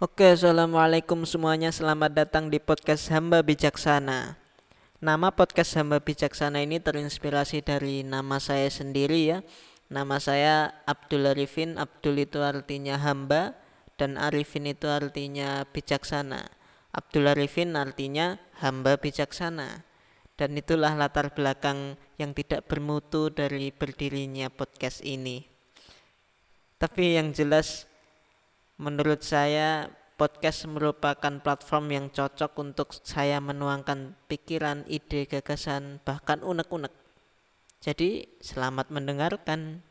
Oke, assalamualaikum semuanya. Selamat datang di podcast Hamba Bijaksana. Nama podcast Hamba Bijaksana ini terinspirasi dari nama saya sendiri ya. Nama saya Abdul Arifin. Abdul itu artinya hamba dan Arifin itu artinya bijaksana. Abdul Arifin artinya hamba bijaksana. Dan itulah latar belakang yang tidak bermutu dari berdirinya podcast ini. Tapi yang jelas Menurut saya podcast merupakan platform yang cocok untuk saya menuangkan pikiran, ide, gagasan, bahkan unek-unek. Jadi, selamat mendengarkan.